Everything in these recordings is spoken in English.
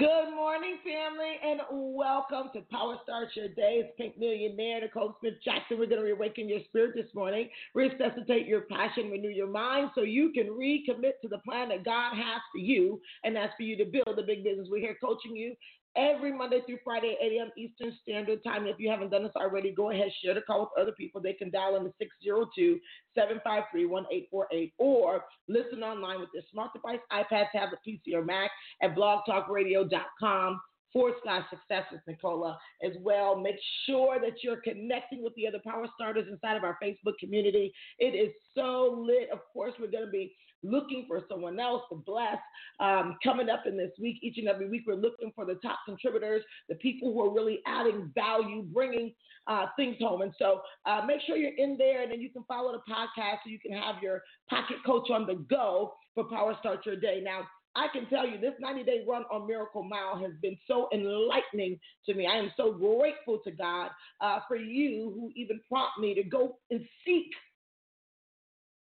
Good morning, family, and welcome to Power Start Your Day. It's Pink Millionaire, Nicole Smith Jackson. We're going to reawaken your spirit this morning, resuscitate your passion, renew your mind so you can recommit to the plan that God has for you, and that's for you to build a big business. We're here coaching you every Monday through Friday, 8 a.m. Eastern Standard Time. If you haven't done this already, go ahead, share the call with other people. They can dial in the 602 753 1848 or listen online with their smart device, iPad, tablet, PC, or Mac at blogtalkradio.com forward slash success with Nicola as well. Make sure that you're connecting with the other power starters inside of our Facebook community. It is so lit. Of course, we're going to be looking for someone else to bless. Um, coming up in this week, each and every week, we're looking for the top contributors, the people who are really adding value, bringing uh, things home. And so uh, make sure you're in there, and then you can follow the podcast so you can have your pocket coach on the go for Power Start Your Day. Now, I can tell you this 90 day run on Miracle Mile has been so enlightening to me. I am so grateful to God uh, for you who even prompt me to go and seek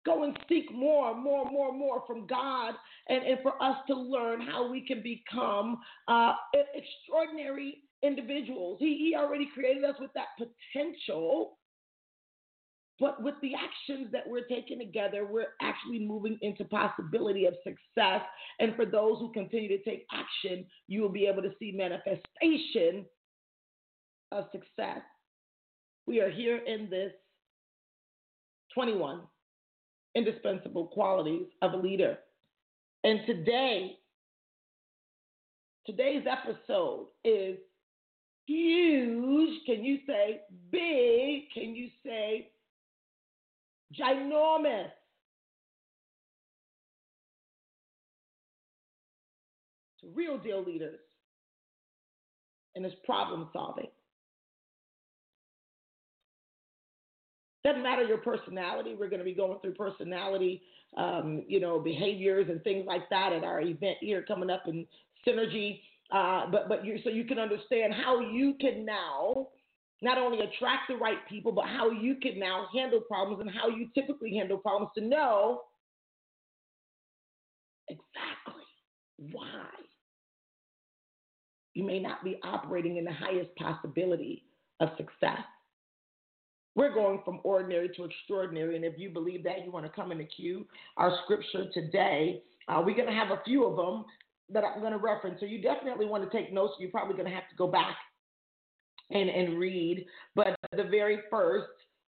Go and seek more, more, more, more from God, and, and for us to learn how we can become uh, extraordinary individuals. He, he already created us with that potential, but with the actions that we're taking together, we're actually moving into possibility of success. And for those who continue to take action, you will be able to see manifestation of success. We are here in this 21 indispensable qualities of a leader. And today, today's episode is huge. Can you say big? Can you say ginormous? To real deal leaders and it's problem solving. Doesn't matter your personality. We're going to be going through personality, um, you know, behaviors and things like that at our event here coming up in Synergy. Uh, but but you so you can understand how you can now not only attract the right people, but how you can now handle problems and how you typically handle problems to know exactly why you may not be operating in the highest possibility of success. We're going from ordinary to extraordinary. And if you believe that, you want to come in the queue. Our scripture today, uh, we're going to have a few of them that I'm going to reference. So you definitely want to take notes. You're probably going to have to go back and, and read. But the very first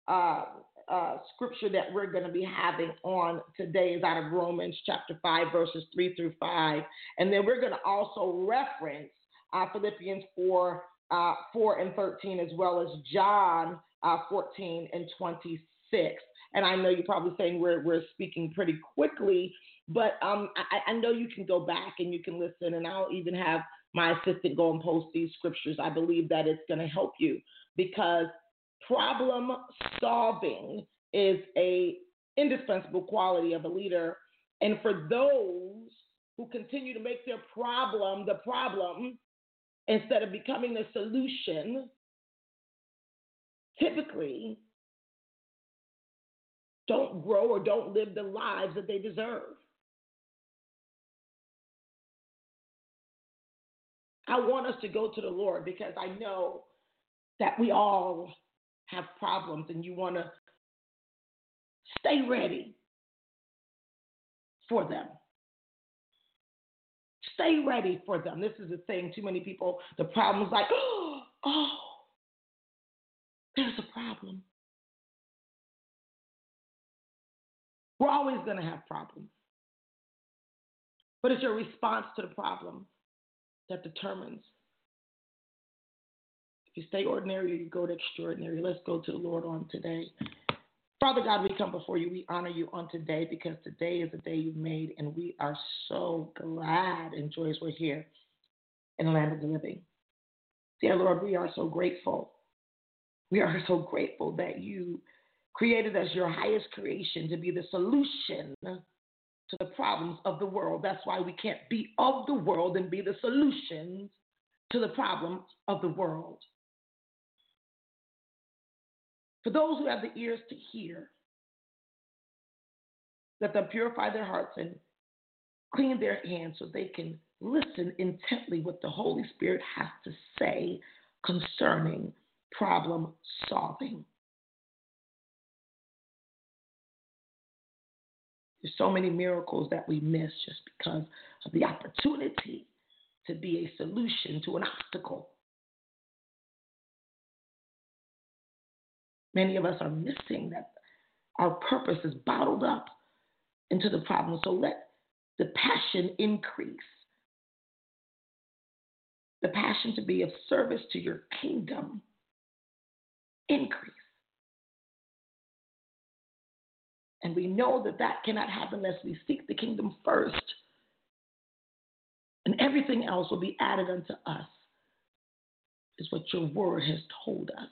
uh, uh, scripture that we're going to be having on today is out of Romans chapter 5, verses 3 through 5. And then we're going to also reference uh, Philippians 4, uh, 4 and 13, as well as John uh, 14 and 26. And I know you're probably saying we're, we're speaking pretty quickly, but um, I, I know you can go back and you can listen, and I'll even have my assistant go and post these scriptures. I believe that it's going to help you because problem solving is a indispensable quality of a leader. And for those who continue to make their problem the problem instead of becoming the solution, typically don't grow or don't live the lives that they deserve. I want us to go to the Lord because I know that we all have problems and you want to stay ready for them. Stay ready for them. This is the thing. Too many people, the problem is like, oh, there's a problem. We're always going to have problems. But it's your response to the problem that determines if you stay ordinary or you go to extraordinary. Let's go to the Lord on today. Father God, we come before you. We honor you on today because today is the day you've made, and we are so glad and joyous we're here in the land of the living. Dear Lord, we are so grateful. We are so grateful that you created us your highest creation to be the solution to the problems of the world. That's why we can't be of the world and be the solutions to the problems of the world. For those who have the ears to hear, let them purify their hearts and clean their hands so they can listen intently what the Holy Spirit has to say concerning problem solving. There's so many miracles that we miss just because of the opportunity to be a solution to an obstacle. Many of us are missing that our purpose is bottled up into the problem. So let the passion increase. The passion to be of service to your kingdom increase. And we know that that cannot happen unless we seek the kingdom first. And everything else will be added unto us, is what your word has told us.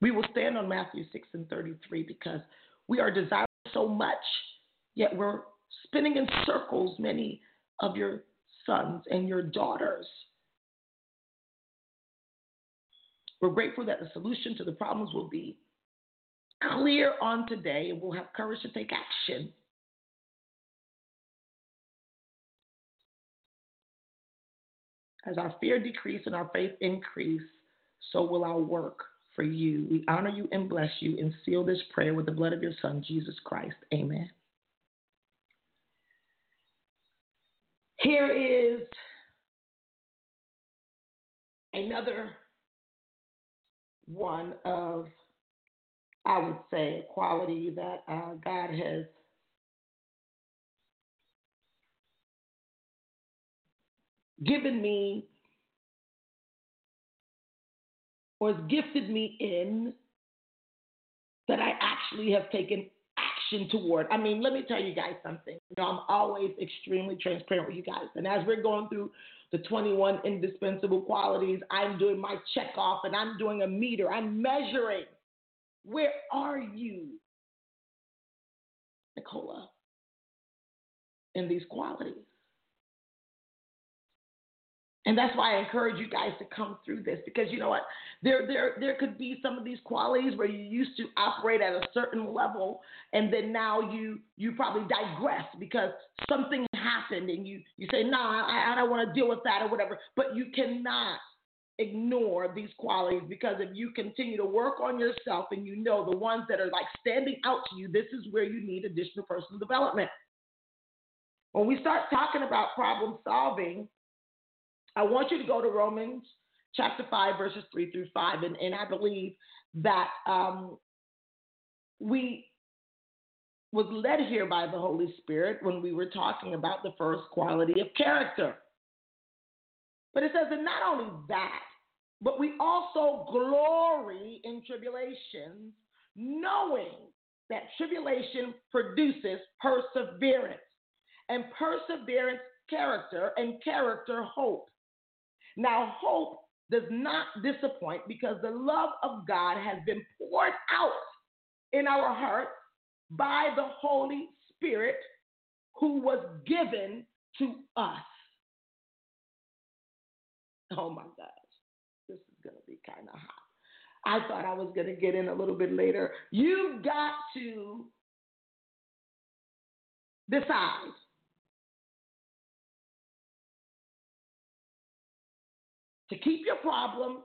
We will stand on Matthew 6 and 33 because we are desiring so much, yet we're spinning in circles, many of your sons and your daughters. We're grateful that the solution to the problems will be clear on today and we'll have courage to take action. As our fear decrease and our faith increase, so will our work for you. We honor you and bless you and seal this prayer with the blood of your Son, Jesus Christ. Amen. Here is another one of, I would say, a quality that uh, God has given me or has gifted me in that I actually have taken action toward. I mean, let me tell you guys something. You know, I'm always extremely transparent with you guys. And as we're going through the 21 indispensable qualities, I'm doing my check off and I'm doing a meter. I'm measuring. Where are you, Nicola, in these qualities? And that's why I encourage you guys to come through this because you know what? There, there, there could be some of these qualities where you used to operate at a certain level, and then now you you probably digress because something happened, and you you say, "No, nah, I, I don't want to deal with that or whatever." But you cannot ignore these qualities because if you continue to work on yourself and you know the ones that are like standing out to you, this is where you need additional personal development. When we start talking about problem solving I want you to go to Romans chapter 5, verses 3 through 5. And, and I believe that um, we was led here by the Holy Spirit when we were talking about the first quality of character. But it says that not only that, but we also glory in tribulations, knowing that tribulation produces perseverance, and perseverance, character, and character, hope. Now, hope does not disappoint because the love of God has been poured out in our hearts by the Holy Spirit who was given to us. Oh my gosh, this is going to be kind of hot. I thought I was going to get in a little bit later. You've got to decide to keep your problem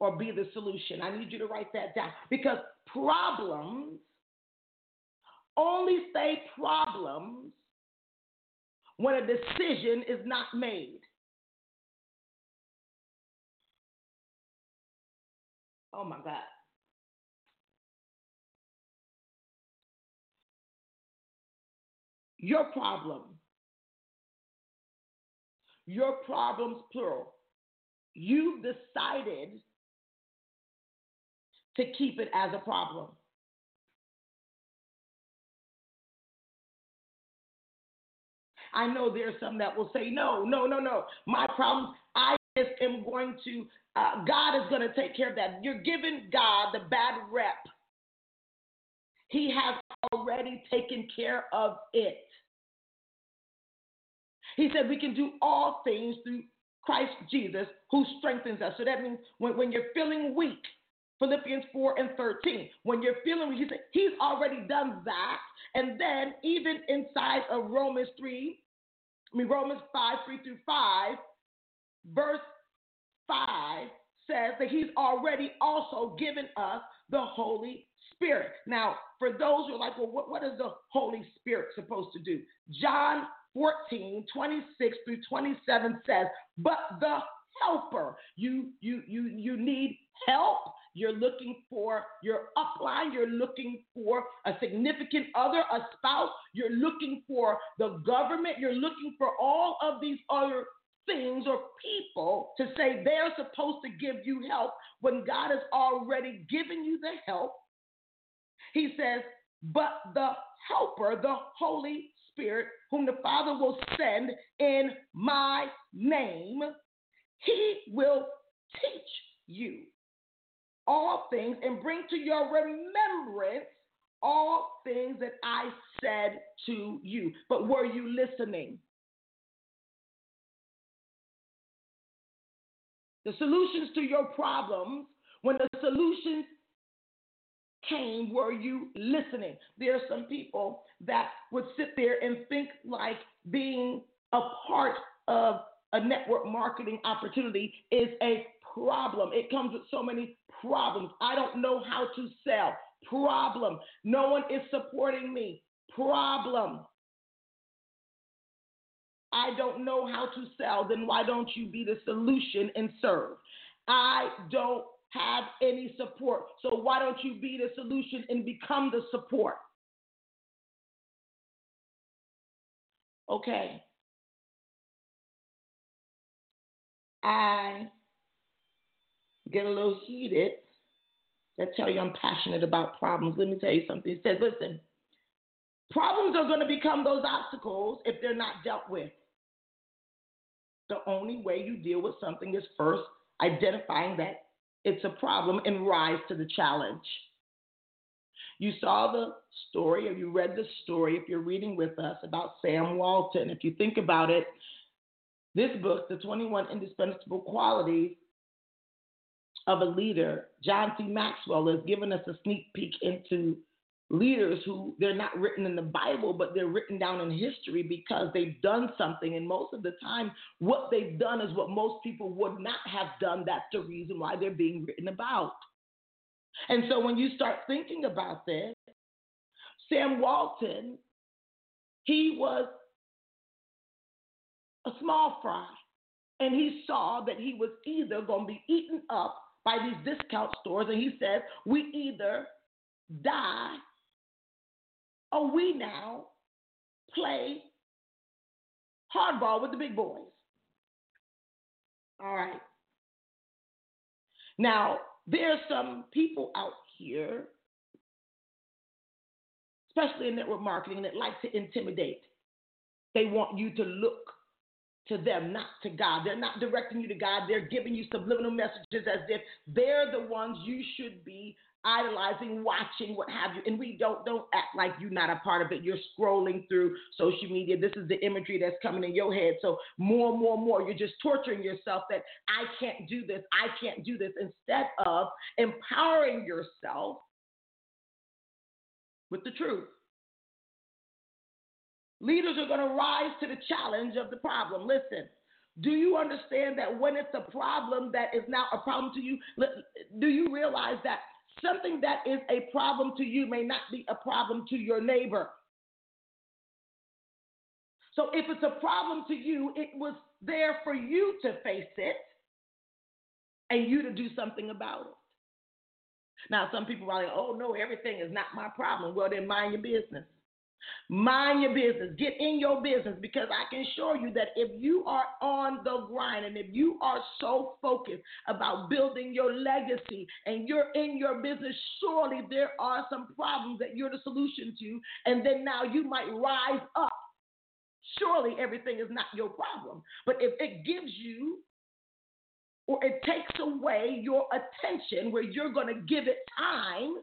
or be the solution. I need you to write that down because problems only stay problems when a decision is not made. Oh my God. Your problem, your problems, plural, You've decided to keep it as a problem. I know there's some that will say, no, no, no, no. My problems, I just am going to, uh, God is going to take care of that. You're giving God the bad rep. He has already taken care of it. He said we can do all things through Christ Jesus who strengthens us. So that means when, when you're feeling weak, Philippians 4 and 13, when you're feeling weak, he said, He's already done that. And then even inside of Romans 3, I mean, Romans 5, 3 through 5, verse 5 says that he's already also given us the Holy Spirit. Now, for those who are like, well, what, what is the Holy Spirit supposed to do? John 14, 26 through 27 says, but the helper, you you you you need help. You're looking for your upline. You're looking for a significant other, a spouse. You're looking for the government. You're looking for all of these other things or people to say they're supposed to give you help when God has already given you the help. He says, but the helper, the Holy Spirit, whom the Father will send in my name, he will teach you all things and bring to your remembrance all things that I said to you. But were you listening? The solutions to your problems, when the solutions came, were you listening? There are some people that would sit there and think like being a part of a network marketing opportunity is a problem. It comes with so many problems. I don't know how to sell. Problem. No one is supporting me. Problem. I don't know how to sell. Then why don't you be the solution and serve? I don't have any support. So why don't you be the solution and become the support? Okay. I get a little heated. I tell you I'm passionate about problems. Let me tell you something. He says, listen, problems are going to become those obstacles if they're not dealt with. The only way you deal with something is first identifying that it's a problem and rise to the challenge. You saw the story, or you read the story if you're reading with us about Sam Walton. If you think about it, this book, The 21 Indispensable Qualities of a Leader, John C. Maxwell has given us a sneak peek into leaders who they're not written in the Bible, but they're written down in history because they've done something. And most of the time, what they've done is what most people would not have done. That's the reason why they're being written about. And so when you start thinking about this, Sam Walton, he was a small fry. And he saw that he was either going to be eaten up by these discount stores. And he said, We either die or we now play hardball with the big boys. All right. Now, there are some people out here, especially in network marketing, that like to intimidate. They want you to look to them, not to God. They're not directing you to God. They're giving you subliminal messages as if they're the ones you should be idolizing, watching, what have you. And we don't don't act like you're not a part of it. You're scrolling through social media. This is the imagery that's coming in your head. So more and more and more, you're just torturing yourself that I can't do this, I can't do this, instead of empowering yourself with the truth. Leaders are going to rise to the challenge of the problem. Listen, do you understand that when it's a problem that is now a problem to you, do you realize that something that is a problem to you may not be a problem to your neighbor? So if it's a problem to you, it was there for you to face it and you to do something about it. Now, some people are like, oh, no, everything is not my problem. Well, then mind your business. Mind your business. Get in your business because I can assure you that if you are on the grind and if you are so focused about building your legacy and you're in your business, surely there are some problems that you're the solution to. And then now you might rise up. Surely everything is not your problem. But if it gives you or it takes away your attention where you're going to give it time,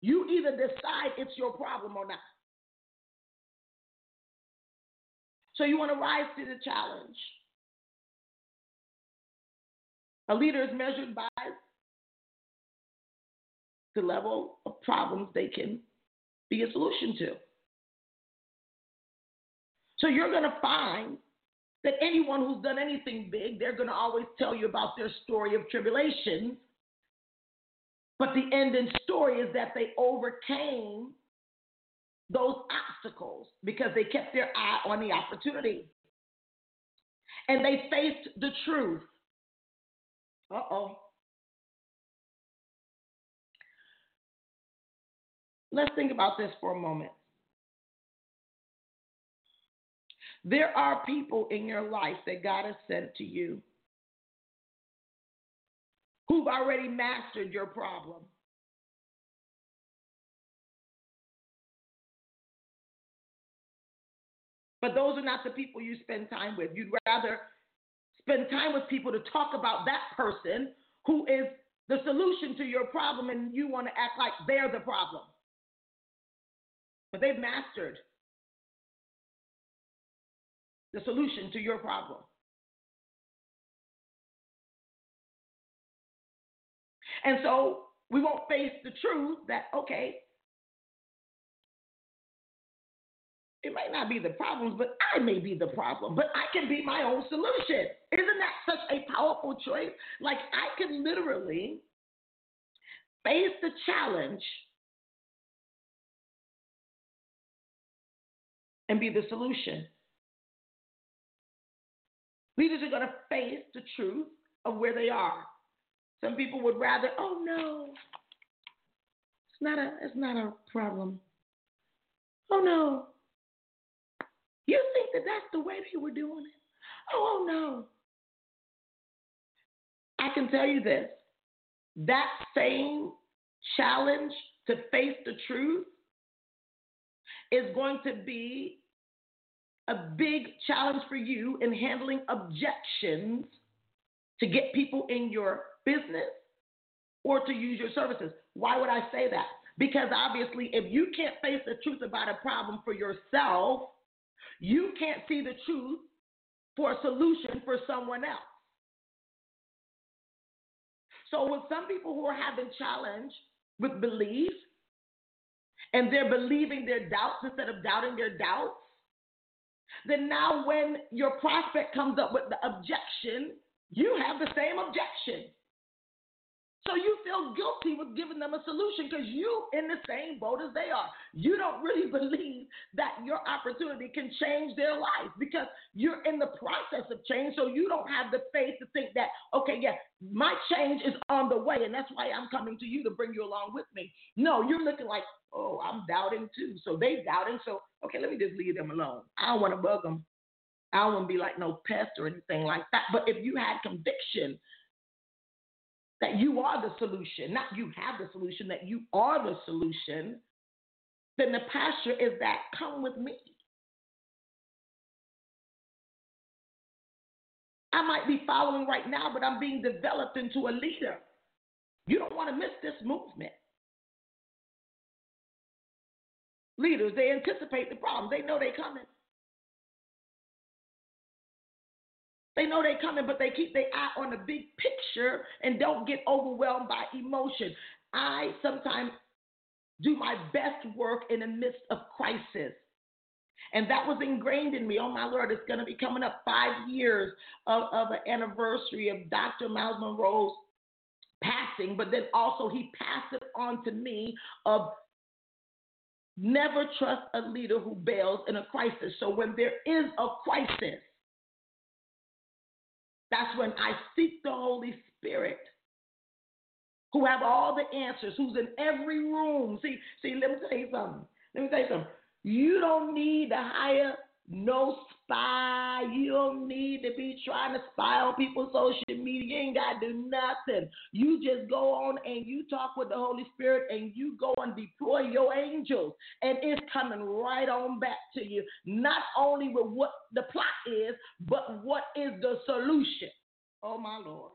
you either decide it's your problem or not. So you want to rise to the challenge. A leader is measured by the level of problems they can be a solution to. So you're going to find that anyone who's done anything big, they're going to always tell you about their story of tribulations. But the ending story is that they overcame those obstacles because they kept their eye on the opportunity. And they faced the truth. Uh oh. Let's think about this for a moment. There are people in your life that God has sent to you who've already mastered your problem. But those are not the people you spend time with. You'd rather spend time with people to talk about that person who is the solution to your problem and you want to act like they're the problem. But they've mastered the solution to your problem. And so we won't face the truth that, okay, it might not be the problems, but I may be the problem, but I can be my own solution. Isn't that such a powerful choice? Like, I can literally face the challenge and be the solution. Leaders are going to face the truth of where they are. Some people would rather, oh no, it's not a, it's not a problem. Oh no, you think that that's the way they were doing it? Oh, oh no. I can tell you this that same challenge to face the truth is going to be a big challenge for you in handling objections to get people in your business or to use your services. Why would I say that? Because obviously, if you can't face the truth about a problem for yourself, you can't see the truth for a solution for someone else. So, with some people who are having challenge with belief, and they're believing their doubts instead of doubting their doubts, then now when your prospect comes up with the objection, you have the same objection. So you feel guilty with giving them a solution because you in the same boat as they are. You don't really believe that your opportunity can change their life because you're in the process of change. So you don't have the faith to think that, okay, yeah, my change is on the way, and that's why I'm coming to you to bring you along with me. No, you're looking like, oh, I'm doubting too. So they doubting. So okay, let me just leave them alone. I don't want to bug them. I don't want to be like no pest or anything like that. But if you had conviction that you are the solution, not you have the solution, that you are the solution, then the posture is that come with me. I might be following right now, but I'm being developed into a leader. You don't want to miss this movement. Leaders, they anticipate the problem. They know they're coming. They know they're coming, but they keep their eye on the big picture and don't get overwhelmed by emotion. I sometimes do my best work in the midst of crisis. And that was ingrained in me. Oh my Lord, it's going to be coming up five years of, of an anniversary of Dr. Myles Munroe's passing, but then also he passed it on to me of never trust a leader who bails in a crisis. So when there is a crisis, that's when I seek the Holy Spirit who have all the answers, who's in every room. See, see, let me tell you something. Let me tell you something. You don't need to hire no spy. You don't need to be trying to spy on people's social media. You ain't got to do nothing. You just go on and you talk with the Holy Spirit and you go and deploy your angels. And it's coming right on back to you. Not only with what the plot is, but what is the solution. Oh, my Lord.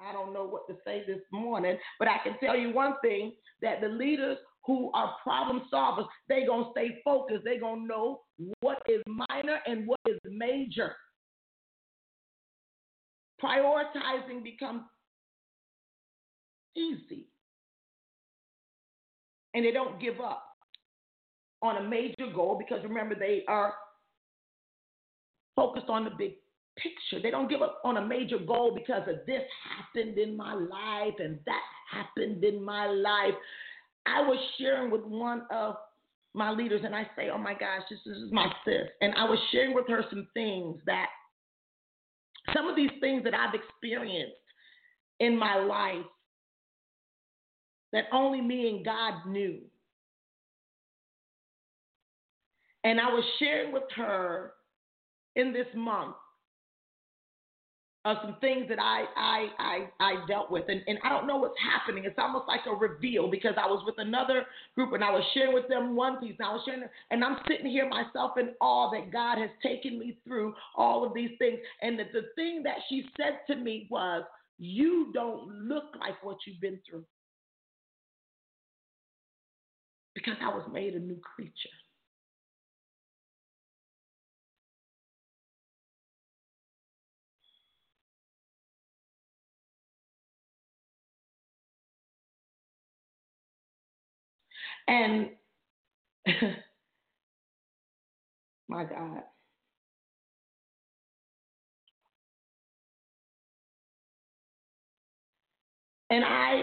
I don't know what to say this morning, but I can tell you one thing that the leaders who are problem solvers, they going to stay focused. they going to know what is minor and what is major. Prioritizing becomes easy. And they don't give up on a major goal because remember, they are focused on the big picture. They don't give up on a major goal because of this happened in my life and that happened in my life. I was sharing with one of my leaders, and I say, Oh my gosh, this, this is my sis. And I was sharing with her some things that, some of these things that I've experienced in my life that only me and God knew. And I was sharing with her in this month of some things that I I I, I dealt with, and, and I don't know what's happening. It's almost like a reveal because I was with another group and I was sharing with them one piece, and I was sharing, and I'm sitting here myself in awe that God has taken me through all of these things. And the, the thing that she said to me was, "You don't look like what you've been through," because I was made a new creature. And my God. And I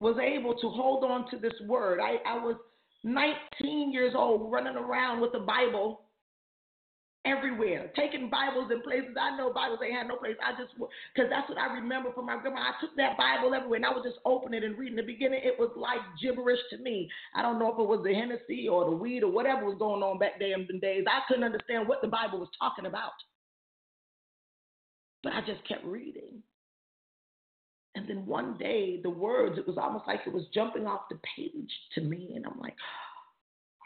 was able to hold on to this word. I, I was 19 years old running around with the Bible everywhere, taking Bibles in places I know Bibles ain't had no place. I just because that's what I remember from my grandma. I took that Bible everywhere, and I would just open it and read. In the beginning, it was like gibberish to me. I don't know if it was the Hennessy or the weed or whatever was going on back there in the days. I couldn't understand what the Bible was talking about, but I just kept reading. And then one day, the words, it was almost like it was jumping off the page to me. And I'm like,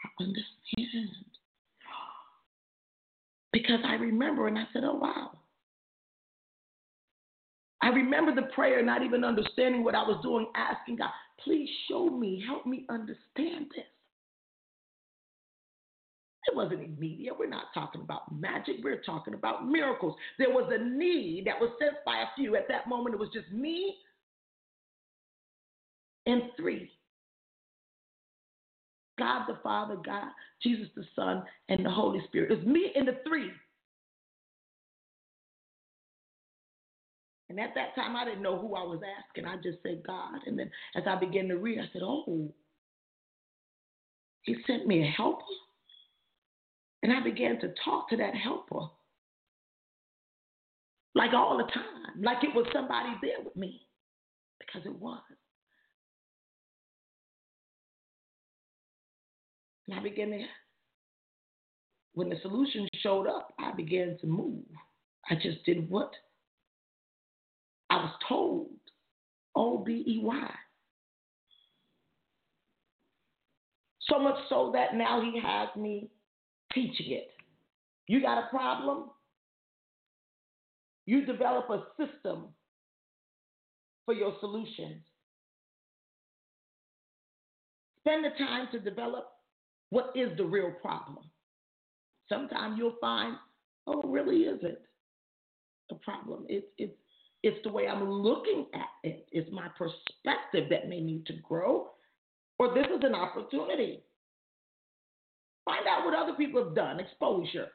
I understand. Because I remember and I said, oh, wow. I remember the prayer, not even understanding what I was doing, asking God, please show me, help me understand this. It wasn't immediate. We're not talking about magic. We're talking about miracles. There was a need that was sensed by a few. At that moment, it was just me and three God the Father, God, Jesus the Son, and the Holy Spirit. It's me and the three. And at that time, I didn't know who I was asking. I just said God. And then as I began to read, I said, Oh, He sent me a helper. And I began to talk to that helper like all the time, like it was somebody there with me, because it was. And I began to, when the solution showed up, I began to move. I just did what I was told. O B E Y. So much so that now he has me teaching it. You got a problem? You develop a system for your solutions. Spend the time to develop what is the real problem? Sometimes you'll find, oh, really isn't a problem. It's it's it's the way I'm looking at it. It's my perspective that may need to grow, or this is an opportunity. Find out what other people have done. Exposure.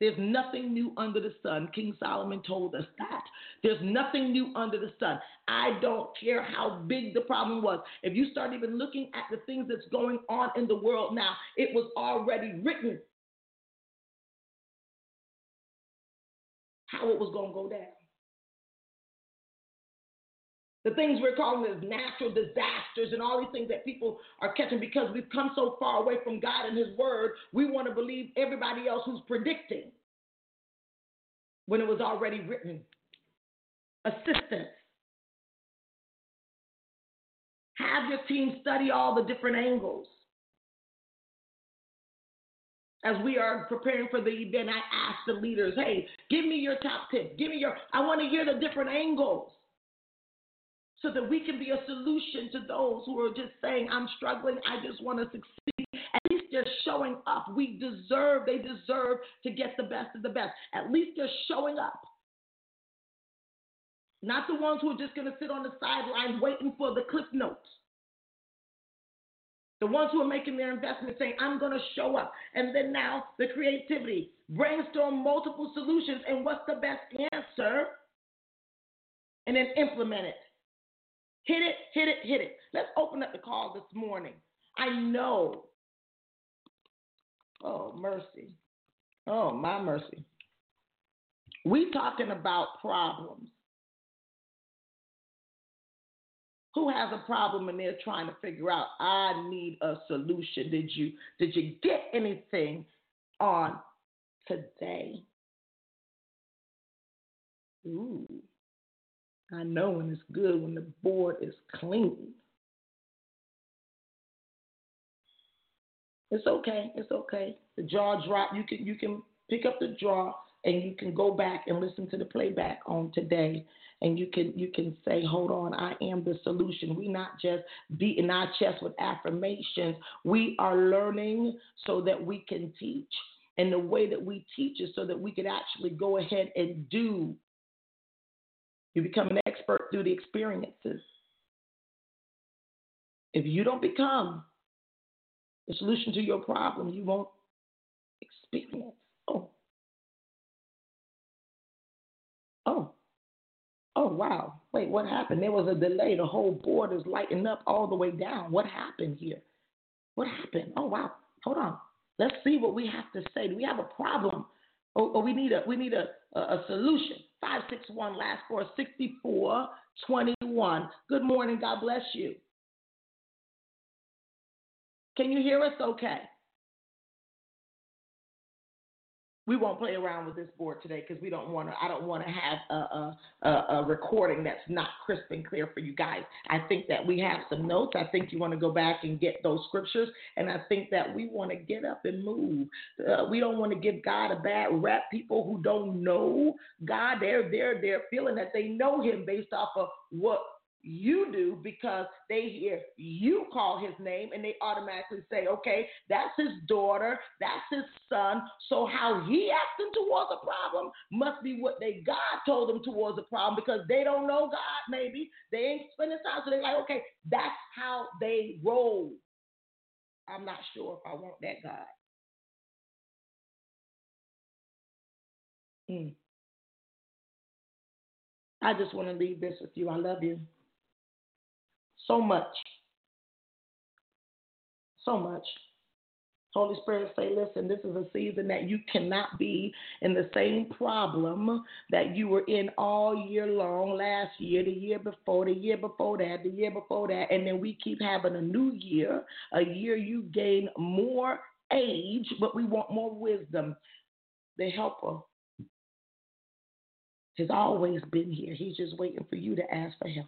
There's nothing new under the sun. King Solomon told us that. There's nothing new under the sun. I don't care how big the problem was. If you start even looking at the things that's going on in the world now, it was already written how it was going to go down. The things we're calling as natural disasters and all these things that people are catching because we've come so far away from God and His Word, we want to believe everybody else who's predicting when it was already written. Assistance. Have your team study all the different angles. As we are preparing for the event, I ask the leaders, hey, give me your top tips. Give me your, I want to hear the different angles so that we can be a solution to those who are just saying, I'm struggling, I just want to succeed. At least they're showing up. We deserve, they deserve to get the best of the best. At least they're showing up. Not the ones who are just going to sit on the sidelines waiting for the cliff notes. The ones who are making their investment saying, I'm going to show up. And then now the creativity. Brainstorm multiple solutions and what's the best answer? And then implement it. Hit it, hit it, hit it. Let's open up the call this morning. I know. Oh, mercy. Oh, my mercy. We talking about problems. Who has a problem and they're trying to figure out, I need a solution. Did you did you get anything on today? Ooh. I know when it's good when the board is clean. It's okay. It's okay. The jaw drop. You can you can pick up the jaw and you can go back and listen to the playback on today and you can you can say hold on i am the solution we not just beating our chest with affirmations we are learning so that we can teach and the way that we teach is so that we can actually go ahead and do you become an expert through the experiences. If you don't become the solution to your problem, you won't experience. Oh. Oh. Oh, wow. Wait, what happened? There was a delay. The whole board is lighting up all the way down. What happened here? What happened? Oh, wow. Hold on. Let's see what we have to say. Do we have a problem? Or, or we need a we need a, a, a solution. 561 last four 6421. Good morning. God bless you. Can you hear us okay? We won't play around with this board today because we don't want to. I don't want to have a, a, a, recording that's not crisp and clear for you guys. I think that we have some notes. I think you want to go back and get those scriptures, and I think that we want to get up and move. Uh, we don't want to give God a bad rap. People who don't know God, they're they're they're feeling that they know Him based off of what you do because they hear you call his name and they automatically say, okay, that's his daughter, that's his son. So how he acting towards a problem must be what they God told them towards a problem because they don't know God, maybe. They ain't spending time. So they're like, okay, that's how they roll. I'm not sure if I want that God. Mm. I just want to leave this with you. I love you so much. So much. Holy Spirit say, listen, this is a season that you cannot be in the same problem that you were in all year long, last year, the year before, the year before that, the year before that, and then we keep having a new year, a year you gain more age, but we want more wisdom. The helper has always been here. He's just waiting for you to ask for help.